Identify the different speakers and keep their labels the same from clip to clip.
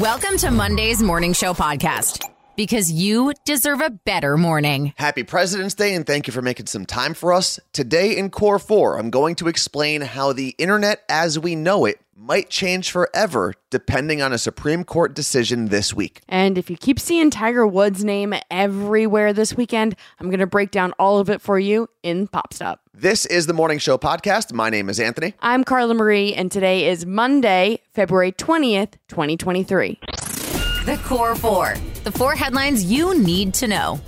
Speaker 1: Welcome to Monday's Morning Show podcast because you deserve a better morning.
Speaker 2: Happy President's Day and thank you for making some time for us. Today in Core 4, I'm going to explain how the internet as we know it might change forever depending on a Supreme Court decision this week.
Speaker 3: And if you keep seeing Tiger Woods' name everywhere this weekend, I'm going to break down all of it for you in Pop Stop.
Speaker 2: This is the Morning Show podcast. My name is Anthony.
Speaker 3: I'm Carla Marie, and today is Monday, February 20th, 2023.
Speaker 1: The Core Four, the four headlines you need to know.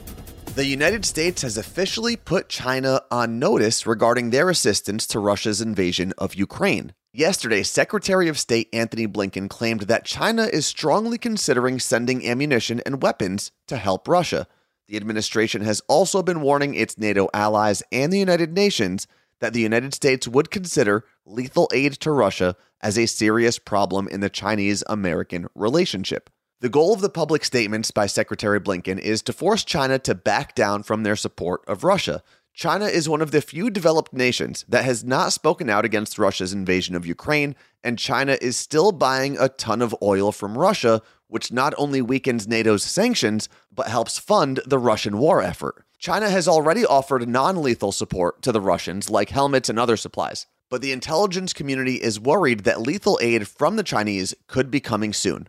Speaker 2: The United States has officially put China on notice regarding their assistance to Russia's invasion of Ukraine. Yesterday, Secretary of State Antony Blinken claimed that China is strongly considering sending ammunition and weapons to help Russia. The administration has also been warning its NATO allies and the United Nations that the United States would consider lethal aid to Russia as a serious problem in the Chinese American relationship. The goal of the public statements by Secretary Blinken is to force China to back down from their support of Russia. China is one of the few developed nations that has not spoken out against Russia's invasion of Ukraine, and China is still buying a ton of oil from Russia, which not only weakens NATO's sanctions, but helps fund the Russian war effort. China has already offered non lethal support to the Russians, like helmets and other supplies. But the intelligence community is worried that lethal aid from the Chinese could be coming soon.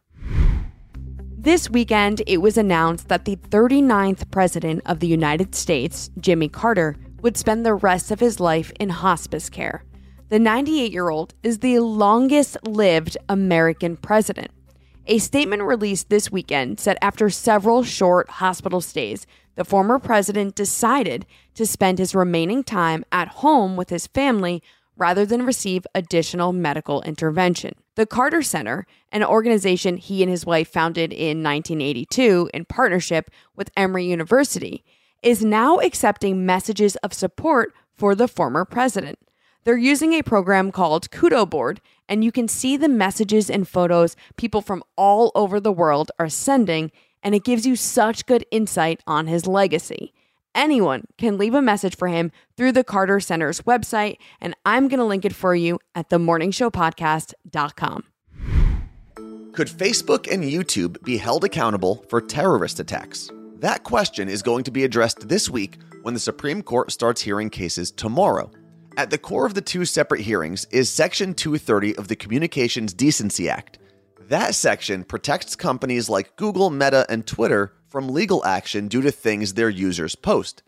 Speaker 3: This weekend, it was announced that the 39th President of the United States, Jimmy Carter, would spend the rest of his life in hospice care. The 98 year old is the longest lived American president. A statement released this weekend said after several short hospital stays, the former president decided to spend his remaining time at home with his family rather than receive additional medical intervention. The Carter Center, an organization he and his wife founded in 1982 in partnership with Emory University, is now accepting messages of support for the former president. They're using a program called Kudoboard, and you can see the messages and photos people from all over the world are sending, and it gives you such good insight on his legacy. Anyone can leave a message for him through the Carter Center's website, and I'm going to link it for you at themorningshowpodcast.com.
Speaker 2: Could Facebook and YouTube be held accountable for terrorist attacks? That question is going to be addressed this week when the Supreme Court starts hearing cases tomorrow. At the core of the two separate hearings is Section 230 of the Communications Decency Act. That section protects companies like Google, Meta, and Twitter from legal action due to things their users post.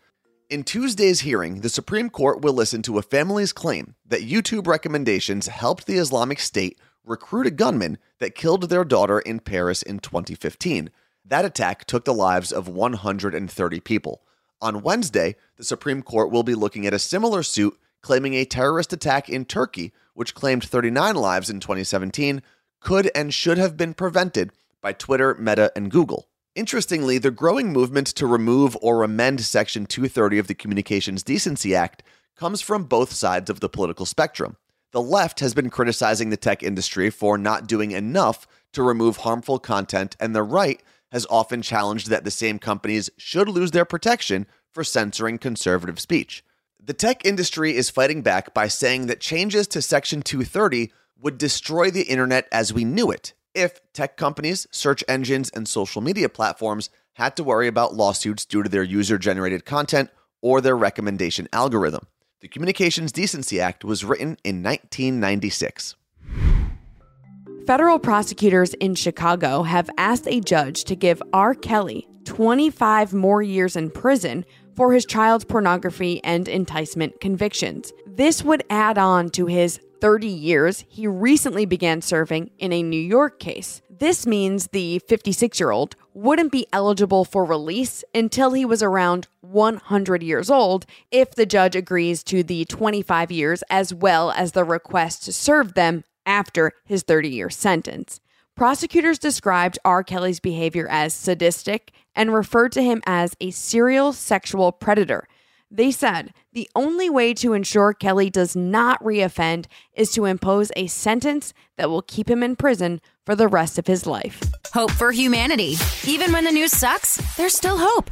Speaker 2: In Tuesday's hearing, the Supreme Court will listen to a family's claim that YouTube recommendations helped the Islamic State recruit a gunman that killed their daughter in Paris in 2015. That attack took the lives of 130 people. On Wednesday, the Supreme Court will be looking at a similar suit claiming a terrorist attack in Turkey, which claimed 39 lives in 2017, could and should have been prevented by Twitter, Meta, and Google. Interestingly, the growing movement to remove or amend Section 230 of the Communications Decency Act comes from both sides of the political spectrum. The left has been criticizing the tech industry for not doing enough to remove harmful content, and the right has often challenged that the same companies should lose their protection for censoring conservative speech. The tech industry is fighting back by saying that changes to Section 230 would destroy the internet as we knew it if tech companies, search engines, and social media platforms had to worry about lawsuits due to their user generated content or their recommendation algorithm. The Communications Decency Act was written in 1996.
Speaker 3: Federal prosecutors in Chicago have asked a judge to give R. Kelly 25 more years in prison for his child pornography and enticement convictions. This would add on to his 30 years he recently began serving in a New York case. This means the 56 year old wouldn't be eligible for release until he was around 100 years old if the judge agrees to the 25 years as well as the request to serve them after his 30 year sentence. Prosecutors described R. Kelly's behavior as sadistic and referred to him as a serial sexual predator. They said the only way to ensure Kelly does not reoffend is to impose a sentence that will keep him in prison for the rest of his life.
Speaker 1: Hope for humanity. Even when the news sucks, there's still hope.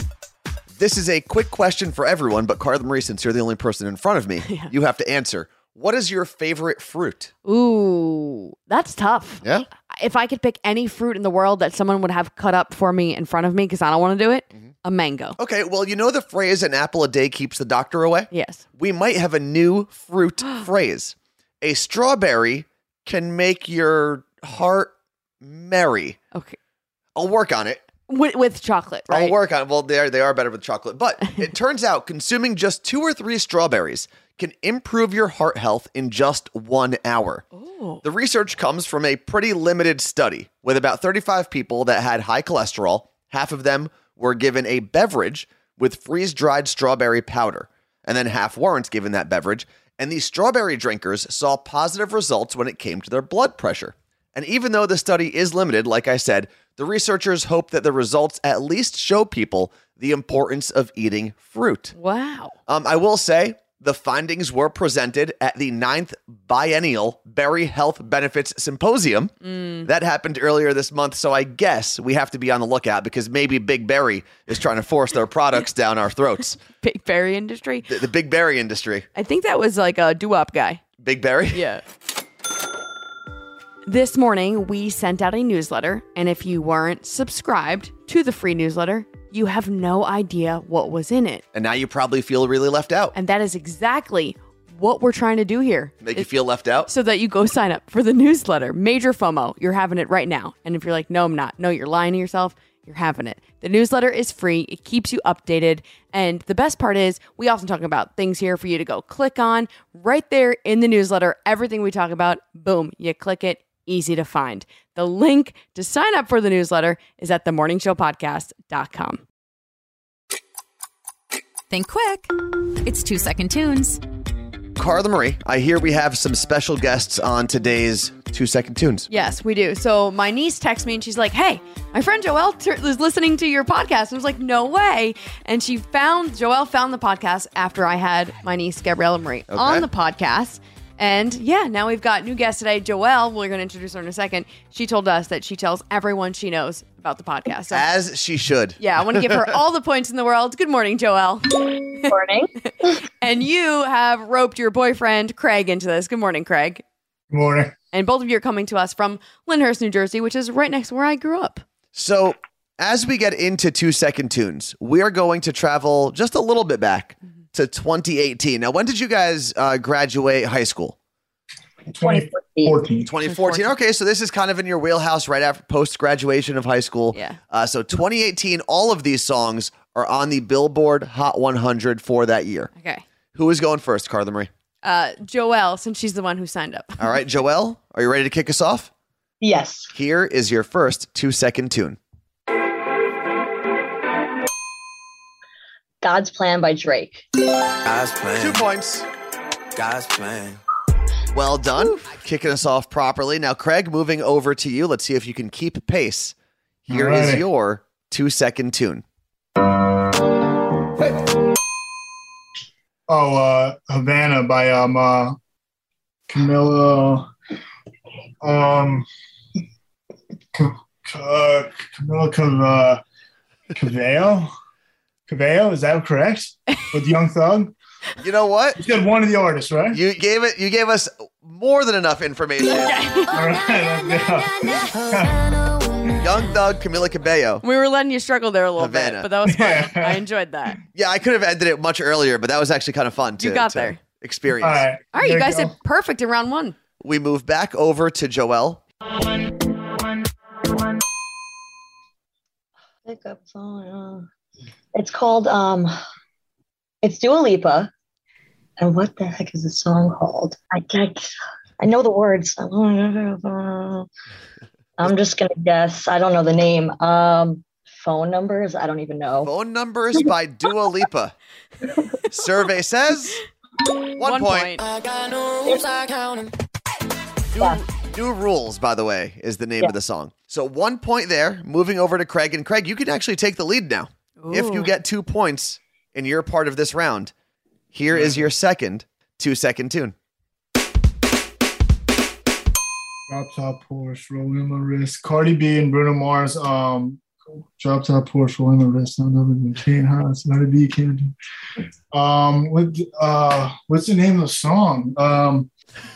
Speaker 2: This is a quick question for everyone, but Carla Marie, since you're the only person in front of me, you have to answer. What is your favorite fruit?
Speaker 3: Ooh, that's tough.
Speaker 2: Yeah.
Speaker 3: if I could pick any fruit in the world that someone would have cut up for me in front of me because I don't want to do it, mm-hmm. A mango.
Speaker 2: Okay, well, you know the phrase an apple a day keeps the doctor away?
Speaker 3: Yes.
Speaker 2: We might have a new fruit phrase. A strawberry can make your heart merry.
Speaker 3: Okay.
Speaker 2: I'll work on it.
Speaker 3: With, with chocolate, right?
Speaker 2: I'll work on it. Well, they are, they are better with chocolate. But it turns out consuming just two or three strawberries can improve your heart health in just one hour. Oh. The research comes from a pretty limited study with about 35 people that had high cholesterol. Half of them were given a beverage with freeze dried strawberry powder, and then half weren't given that beverage. And these strawberry drinkers saw positive results when it came to their blood pressure. And even though the study is limited, like I said, the researchers hope that the results at least show people the importance of eating fruit.
Speaker 3: Wow.
Speaker 2: Um, I will say the findings were presented at the ninth biennial Berry Health Benefits Symposium. Mm. That happened earlier this month, so I guess we have to be on the lookout because maybe Big Berry is trying to force their products down our throats.
Speaker 3: Big berry industry.
Speaker 2: The, the Big Berry industry.
Speaker 3: I think that was like a doo-wop guy.
Speaker 2: Big Berry?
Speaker 3: Yeah. This morning, we sent out a newsletter, and if you weren't subscribed to the free newsletter, you have no idea what was in it.
Speaker 2: And now you probably feel really left out.
Speaker 3: And that is exactly what we're trying to do here.
Speaker 2: Make you feel left out?
Speaker 3: so that you go sign up for the newsletter. Major FOMO. You're having it right now. And if you're like, no, I'm not. No, you're lying to yourself. You're having it. The newsletter is free. It keeps you updated. And the best part is, we often talk about things here for you to go click on right there in the newsletter. Everything we talk about, boom, you click it. Easy to find. The link to sign up for the newsletter is at themorningshowpodcast.com.
Speaker 1: Think quick. It's two second tunes.
Speaker 2: Carla Marie, I hear we have some special guests on today's Two Second Tunes.
Speaker 3: Yes, we do. So my niece texts me and she's like, "Hey, my friend Joelle t- was listening to your podcast." And I was like, "No way!" And she found Joelle found the podcast after I had my niece Gabriella Marie on the podcast. And yeah, now we've got new guest today, Joelle. We're going to introduce her in a second. She told us that she tells everyone she knows about the podcast. So,
Speaker 2: As she should.
Speaker 3: yeah, I want to give her all the points in the world. Good morning, Joelle.
Speaker 4: morning.
Speaker 3: And you have roped your boyfriend Craig into this. Good morning, Craig.
Speaker 5: Good morning.
Speaker 3: And both of you are coming to us from Lyndhurst, New Jersey, which is right next to where I grew up.
Speaker 2: So, as we get into two second tunes, we are going to travel just a little bit back to 2018. Now, when did you guys uh, graduate high school?
Speaker 5: 2014.
Speaker 2: 2014. Okay, so this is kind of in your wheelhouse right after post graduation of high school.
Speaker 3: Yeah.
Speaker 2: Uh, so 2018, all of these songs are on the Billboard Hot 100 for that year.
Speaker 3: Okay.
Speaker 2: Who is going first, Carla Marie?
Speaker 3: Uh, Joelle, since she's the one who signed up.
Speaker 2: All right, Joelle, are you ready to kick us off?
Speaker 4: Yes.
Speaker 2: Here is your first two second tune.
Speaker 4: God's Plan by Drake.
Speaker 6: God's Plan.
Speaker 2: Two points.
Speaker 6: God's plan.
Speaker 2: Well done. Kicking us off properly. Now, Craig, moving over to you. Let's see if you can keep pace. Here is
Speaker 5: Alrighty.
Speaker 2: your two second tune.
Speaker 5: Oh, uh, Havana by um uh, Camila um Ca- Ca- Camila Cav- uh, Cabello. Cabello, is that correct? With Young Thug?
Speaker 2: You know what?
Speaker 5: You said one of the artists, right?
Speaker 2: You gave it. You gave us more than enough information.
Speaker 5: All right.
Speaker 2: Young Thug, Camila Cabello.
Speaker 3: We were letting you struggle there a little
Speaker 2: Havana.
Speaker 3: bit, but that was fun. I enjoyed that.
Speaker 2: Yeah, I could have ended it much earlier, but that was actually kind of fun to,
Speaker 3: You got
Speaker 2: to
Speaker 3: there.
Speaker 2: experience.
Speaker 5: All right.
Speaker 3: All right, you guys
Speaker 5: go.
Speaker 3: did perfect in round one.
Speaker 2: We move back over to Joelle.
Speaker 4: Pick up phone. Uh, It's called um it's Dua Lipa. And what the heck is the song called? I can't I know the words. I'm just gonna guess. I don't know the name. Um phone numbers. I don't even know.
Speaker 2: Phone numbers by Dua Lipa. Survey says one, point. New, new rules, by the way, is the name
Speaker 4: Yeah.
Speaker 2: of the song. So one point there. Moving over to Craig, and Craig, you can actually take the lead now. If you get two points in your part of this round, here is your second two second tune.
Speaker 5: Drop top Porsche, rolling my wrist. Cardi B and Bruno Mars. Um, drop top Porsche, rolling my wrist. I'm never gonna can't hide. It's not a B can't do. Um, what? Uh, what's the name of the song? Um,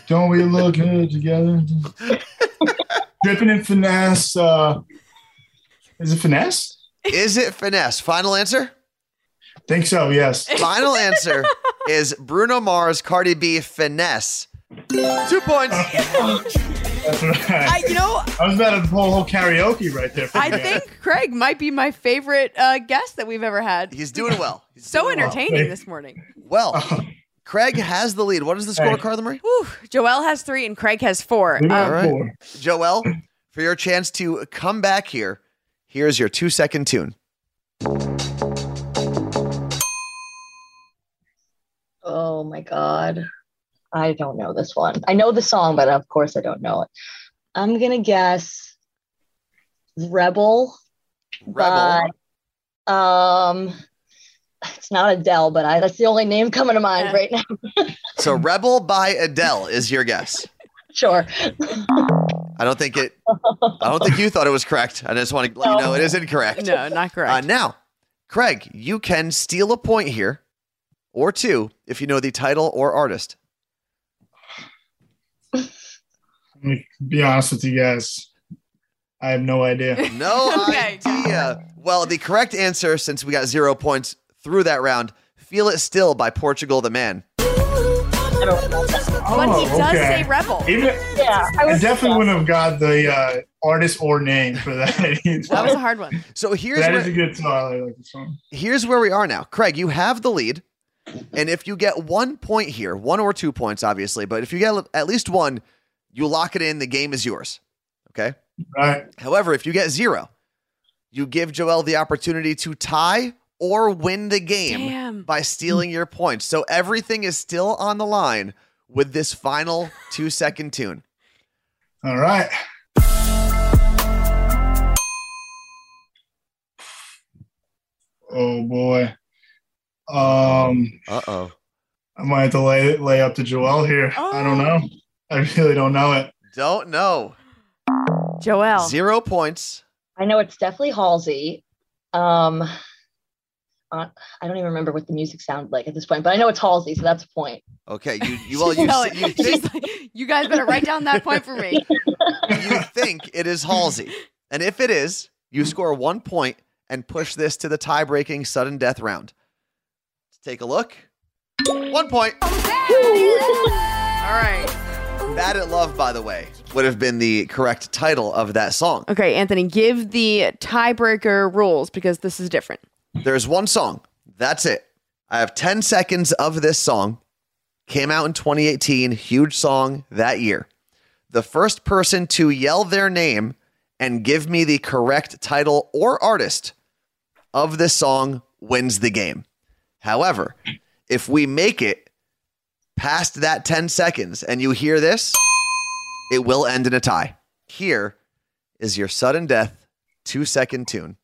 Speaker 5: don't we look good together? dripping in finesse. Uh, is it finesse?
Speaker 2: Is it finesse? Final answer?
Speaker 5: Think so. Yes.
Speaker 2: Final answer is Bruno Mars, Cardi B, finesse. Two points.
Speaker 5: That's right.
Speaker 3: I, you know,
Speaker 5: I was about to pull a whole karaoke right there.
Speaker 3: I
Speaker 5: you
Speaker 3: think Craig might be my favorite uh, guest that we've ever had.
Speaker 2: He's doing well. He's
Speaker 3: So
Speaker 2: doing well.
Speaker 3: entertaining this morning.
Speaker 2: Well, Craig has the lead. What is the score,
Speaker 5: Hey.
Speaker 2: Carla Marie?
Speaker 3: Whew. Joel has three and Craig has four. Um,
Speaker 2: All right.
Speaker 5: four.
Speaker 2: Joel, for your chance to come back here, here's your two second tune.
Speaker 4: Oh my god. I don't know this one. I know the song, but of course I don't know it. I'm gonna guess Rebel.
Speaker 2: Rebel.
Speaker 4: by, um it's not Adele, but I that's the only name coming to mind
Speaker 3: Yeah.
Speaker 4: right now.
Speaker 2: So Rebel by Adele is your guess.
Speaker 4: Sure.
Speaker 2: I don't think it I don't think you thought it was correct. I just want to let you know it is incorrect.
Speaker 3: no, not
Speaker 2: Uh,
Speaker 3: correct.
Speaker 2: now, Craig, you can steal a point here or two if you know the title or artist.
Speaker 5: Let me be honest with you guys. I have no idea.
Speaker 2: No
Speaker 3: Okay.
Speaker 2: idea. Well, the correct answer, since we got zero points through that round, Feel It Still by Portugal the Man.
Speaker 4: I don't know that.
Speaker 3: but he
Speaker 5: Oh,
Speaker 3: does
Speaker 5: okay.
Speaker 3: say rebel.
Speaker 5: Even
Speaker 4: Yeah, I
Speaker 5: I
Speaker 4: was
Speaker 5: definitely wouldn't have got the uh, artist or name for that.
Speaker 3: That was a hard one.
Speaker 2: So here's
Speaker 5: that
Speaker 2: where,
Speaker 5: is a good song. I like the song.
Speaker 2: here's where we are now. Craig, you have the lead. And if you get one point here, one or two points, obviously, but if you get at least one, you lock it in. The game is yours. Okay.
Speaker 5: Right.
Speaker 2: However, if you get zero, you give Joel the opportunity to tie or win the game
Speaker 3: Damn.
Speaker 2: by stealing your points. So everything is still on the line with this final two second tune.
Speaker 5: All right. Oh boy. Um,
Speaker 2: Uh oh.
Speaker 5: I might have to lay lay up to Joel here. I don't know. I really don't know it.
Speaker 2: Don't know.
Speaker 3: Joel.
Speaker 2: Zero points.
Speaker 4: I know it's definitely Halsey. Um uh, I don't even remember what the music sounded like at this point, but I know it's Halsey, so that's a point.
Speaker 2: Okay, you you well you,
Speaker 3: No,
Speaker 2: s- you think
Speaker 3: like, you guys better write down that point for me.
Speaker 2: you think it is Halsey, and if it is, you score one point and push this to the tie-breaking sudden death round. Let's take a look. One point.
Speaker 3: All right.
Speaker 2: Bad at Love, by the way, would have been the correct title of that song.
Speaker 3: Okay, Anthony, give the tiebreaker rules because this is different.
Speaker 2: There's one song. That's it. I have 10 seconds of this song. Came out in 2018, huge song that year. The first person to yell their name and give me the correct title or artist of this song wins the game. However, if we make it past that 10 seconds and you hear this, it will end in a tie. Here is your sudden death two second tune.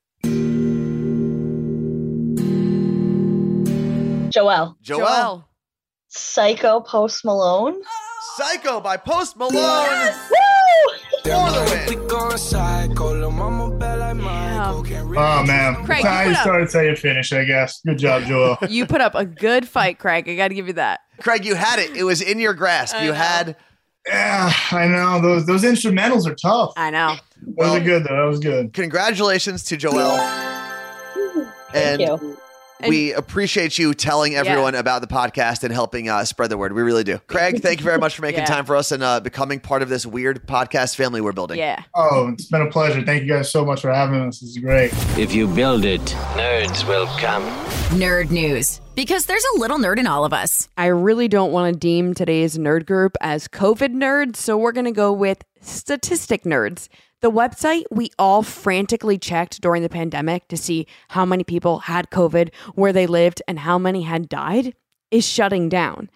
Speaker 4: Joel.
Speaker 2: Joel.
Speaker 4: Psycho Post Malone.
Speaker 2: Psycho by Post Malone
Speaker 4: Woo!
Speaker 2: for the win.
Speaker 5: Oh man.
Speaker 3: Craig,
Speaker 5: That's
Speaker 3: you
Speaker 5: you started, how you finish, I guess. Good job, Joel.
Speaker 3: You put up a good fight, Craig. I got to give you that.
Speaker 2: Craig, you had it. It was in your grasp.
Speaker 3: I
Speaker 2: You
Speaker 3: know.
Speaker 2: had
Speaker 5: yeah, I know. Those those instrumentals are tough.
Speaker 3: I know.
Speaker 5: Those are good though. That was good.
Speaker 2: congratulations to Joel.
Speaker 4: Thank
Speaker 2: And
Speaker 4: you.
Speaker 2: We appreciate you telling everyone about the podcast and helping uh, spread the word. We really do. Craig, thank you very much for making
Speaker 3: Yeah.
Speaker 2: time for us and uh, becoming part of this weird podcast family we're building.
Speaker 3: Yeah.
Speaker 5: Oh, it's been a pleasure. Thank you guys so much for having us. This is great.
Speaker 6: If you build it, nerds will come.
Speaker 1: Nerd news. Because there's a little nerd in all of us.
Speaker 3: I really don't want to deem today's nerd group as COVID nerds, so we're going to go with statistic nerds. The website we all frantically checked during the pandemic to see how many people had COVID, where they lived, and how many had died is shutting down.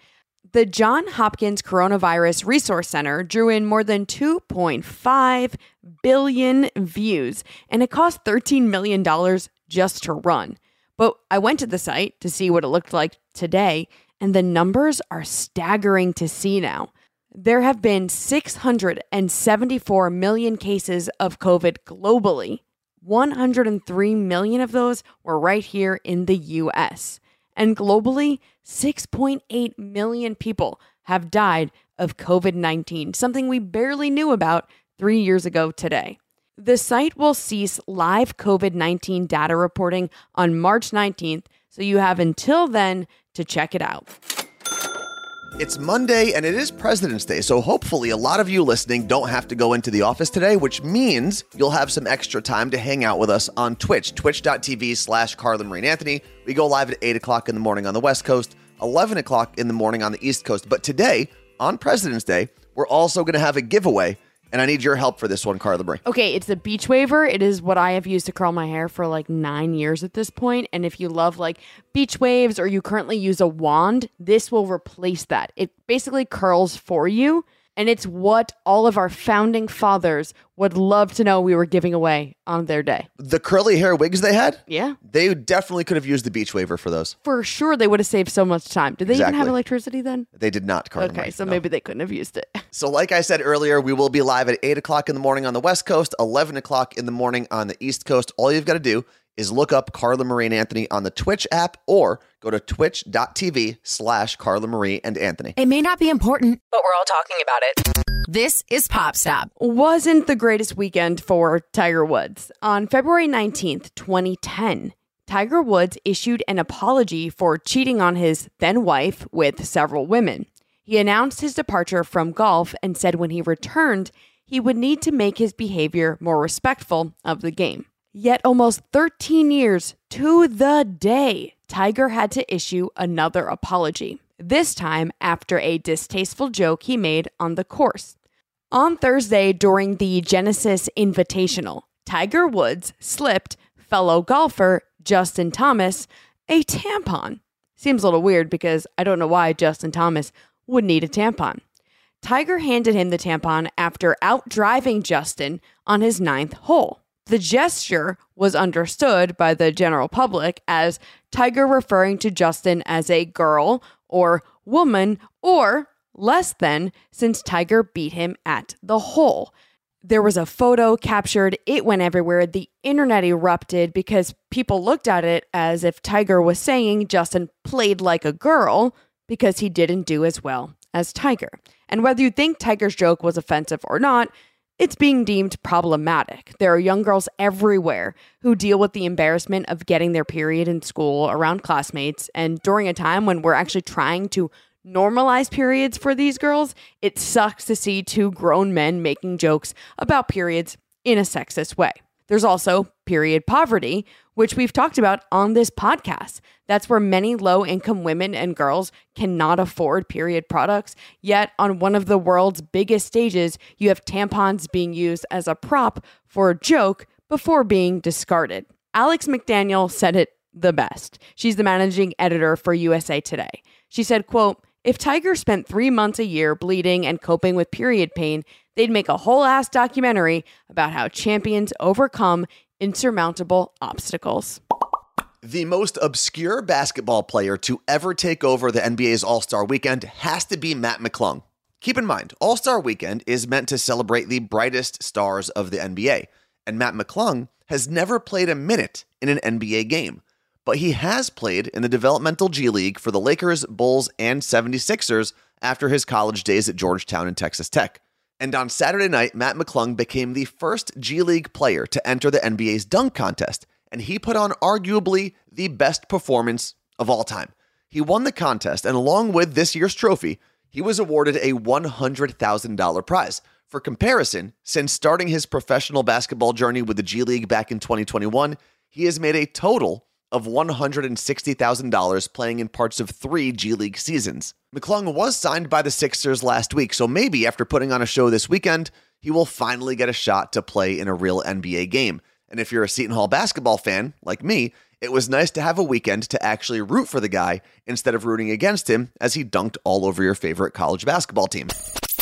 Speaker 3: The John Hopkins Coronavirus Resource Center drew in more than 2.5 billion views, and it cost $13 million just to run. But I went to the site to see what it looked like today, and the numbers are staggering to see now. There have been 674 million cases of COVID globally. 103 million of those were right here in the US. And globally, 6.8 million people have died of COVID 19, something we barely knew about three years ago today. The site will cease live COVID 19 data reporting on March 19th, so you have until then to check it out.
Speaker 2: It's Monday and it is President's Day, so hopefully a lot of you listening don't have to go into the office today, which means you'll have some extra time to hang out with us on Twitch, twitch.tv slash Carla Marie Anthony. We go live at 8 o'clock in the morning on the West Coast, 11 o'clock in the morning on the East Coast. But today, on President's Day, we're also going to have a giveaway and I need your help for this one, Carla Brie.
Speaker 3: Okay, it's the Beachwaver. It is what I have used to curl my hair for like nine years at this point. And if you love like beach waves or you currently use a wand, this will replace that. It basically curls for you. And it's what all of our founding fathers would love to know we were giving away on their day.
Speaker 2: The curly hair wigs they had,
Speaker 3: Yeah.
Speaker 2: they definitely could have used the Beachwaver for those.
Speaker 3: For sure, they would have saved so much time. Did they even have electricity then?
Speaker 2: They did not, Carla
Speaker 3: Okay, so
Speaker 2: no.
Speaker 3: maybe they couldn't have used it.
Speaker 2: So, like I said earlier, we will be live at 8 o'clock in the morning on the West Coast, 11 o'clock in the morning on the East Coast. All you've got to do is look up Carla Marie and Anthony on the Twitch app or go to twitch.tv slash Carla Marie and Anthony.
Speaker 1: It may not be important, but we're all talking about it. This is Pop Stop.
Speaker 3: wasn't the greatest weekend for Tiger Woods. On February 19th, 2010, Tiger Woods issued an apology for cheating on his then wife with several women. He announced his departure from golf and said when he returned, he would need to make his behavior more respectful of the game. Yet, almost 13 years to the day, Tiger had to issue another apology, this time after a distasteful joke he made on the course. On Thursday, during the Genesis Invitational, Tiger Woods slipped fellow golfer Justin Thomas a tampon. Seems a little weird because I don't know why Justin Thomas would need a tampon. Tiger handed him the tampon after outdriving Justin on his ninth hole. The gesture was understood by the general public as Tiger referring to Justin as a girl or woman or less than since Tiger beat him at the hole. There was a photo captured, it went everywhere. The internet erupted because people looked at it as if Tiger was saying Justin played like a girl because he didn't do as well as Tiger. And whether you think Tiger's joke was offensive or not, it's being deemed problematic. There are young girls everywhere who deal with the embarrassment of getting their period in school around classmates. And during a time when we're actually trying to normalize periods for these girls, it sucks to see two grown men making jokes about periods in a sexist way. There's also period poverty, which we've talked about on this podcast. That's where many low income women and girls cannot afford period products. Yet, on one of the world's biggest stages, you have tampons being used as a prop for a joke before being discarded. Alex McDaniel said it the best. She's the managing editor for USA Today. She said, quote, if Tiger spent three months a year bleeding and coping with period pain, they'd make a whole ass documentary about how champions overcome insurmountable obstacles.
Speaker 2: The most obscure basketball player to ever take over the NBA's All Star weekend has to be Mac McClung. Keep in mind, All Star weekend is meant to celebrate the brightest stars of the NBA, and Mac McClung has never played a minute in an NBA game, but he has played in the developmental G League for the Lakers, Bulls, and 76ers after his college days at Georgetown and Texas Tech. And on Saturday night, Mac McClung became the first G League player to enter the NBA's dunk contest, and he put on arguably the best performance of all time. He won the contest, and along with this year's trophy, he was awarded a $100,000 prize. For comparison, since starting his professional basketball journey with the G League back in 2021, he has made a total of $160,000 playing in parts of three G League seasons. McClung was signed by the Sixers last week, so maybe after putting on a show this weekend, he will finally get a shot to play in a real NBA game. And if you're a Seton Hall basketball fan, like me, it was nice to have a weekend to actually root for the guy instead of rooting against him as he dunked all over your favorite college basketball team.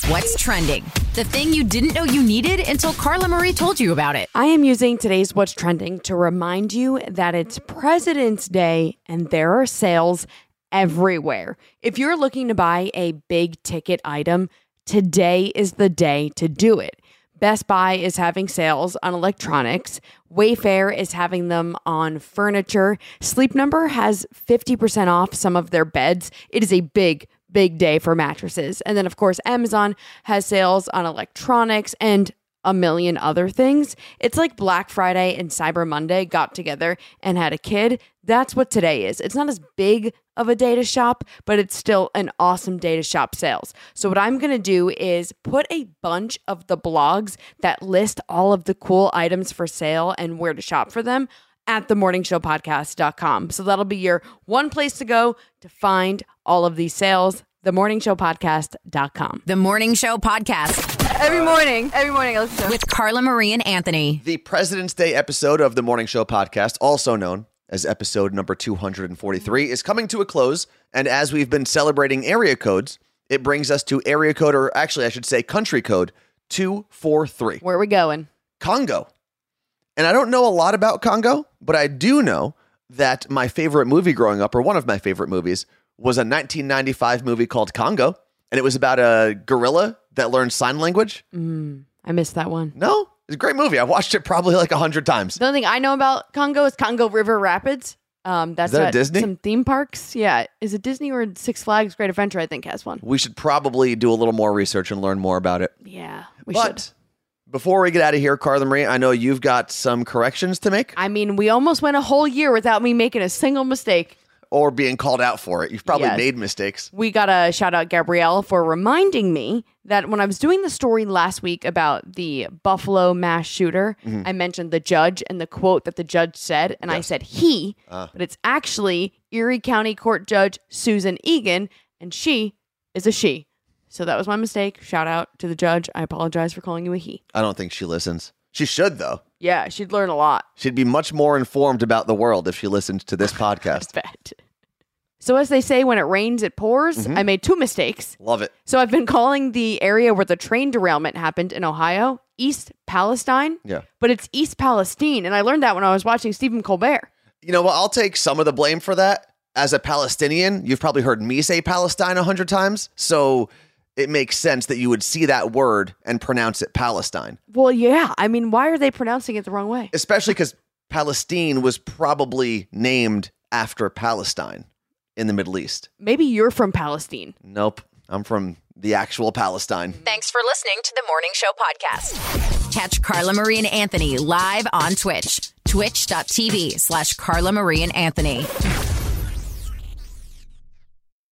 Speaker 1: What's trending? The thing you didn't know you needed until Carla Marie told you about it.
Speaker 3: I am using today's What's Trending to remind you that it's President's Day and there are sales everywhere. If you're looking to buy a big ticket item, today is the day to do it. Best Buy is having sales on electronics. Wayfair is having them on furniture. Sleep Number has 50% off some of their beds. It is a big, big day for mattresses. And then, of course, Amazon has sales on electronics and a million other things. It's like Black Friday and Cyber Monday got together and had a kid. That's what today is. It's not as big of a day to shop, but it's still an awesome day to shop sales. So, what I'm gonna do is put a bunch of the blogs that list all of the cool items for sale and where to shop for them at themorningshowpodcast.com. So, that'll be your one place to go to find all of these sales. Themorningshowpodcast.com.
Speaker 1: The Morning Show Podcast
Speaker 3: Every morning, every morning I listen to
Speaker 1: with Carla Marie and Anthony.
Speaker 2: The President's Day episode of the Morning Show podcast, also known as episode number 243, is coming to a close. And as we've been celebrating area codes, it brings us to area code, or actually, I should say country code 243.
Speaker 3: Where are we going?
Speaker 2: Congo. And I don't know a lot about Congo, but I do know that my favorite movie growing up, or one of my favorite movies, was a 1995 movie called Congo. And it was about a gorilla that learned sign language.
Speaker 3: Mm, I missed that one.
Speaker 2: No, it's a great movie. I've watched it probably like a hundred times.
Speaker 3: The only thing I know about Congo is Congo River Rapids. Um, that's
Speaker 2: Is that a Disney?
Speaker 3: Some theme parks. Yeah, is it Disney or Six Flags Great Adventure? I think has one.
Speaker 2: We should probably do a little more research and learn more about it.
Speaker 3: Yeah, we
Speaker 2: but
Speaker 3: should.
Speaker 2: before we get out of here, Carla Marie, I know you've got some corrections to make
Speaker 3: I mean, we almost went a whole year without me making a single mistake.
Speaker 2: Or being called out for it. You've probably
Speaker 3: Yes.
Speaker 2: made mistakes.
Speaker 3: We got to shout out Gabrielle for reminding me that when I was doing the story last week about the Buffalo mass shooter, mm-hmm. I mentioned the judge and the quote that the judge said, and I said he, ah. but it's actually Erie County Court Judge Susan Eagan, and she is a she. So that was my mistake. Shout out to the judge. I apologize for calling you a he.
Speaker 2: I don't think she listens. She should, though.
Speaker 3: Yeah, she'd learn a lot.
Speaker 2: She'd be much more informed about the world if she listened to this podcast.
Speaker 3: Bet. So as they say, when it rains, it pours. Mm-hmm. I made two mistakes.
Speaker 2: Love it.
Speaker 3: So I've been calling the area where the train derailment happened in Ohio East Palestine,
Speaker 2: Yeah.
Speaker 3: but it's East Palestine. And I learned that when I was watching Stephen Colbert.
Speaker 2: You know what? I'll take some of the blame for that. As a Palestinian, you've probably heard me say Palestine a hundred times. So it makes sense that you would see that word and pronounce it Palestine,
Speaker 3: Well, yeah. I mean, why are they pronouncing it the wrong way?
Speaker 2: especially because Palestine was probably named after Palestine in the Middle East.
Speaker 3: Maybe you're from Palestine.
Speaker 2: Nope. I'm from the actual Palestine.
Speaker 1: Thanks for listening to the Morning Show Podcast. Catch Carla Marie and Anthony live on Twitch. Twitch.tv slash Carla Marie and Anthony.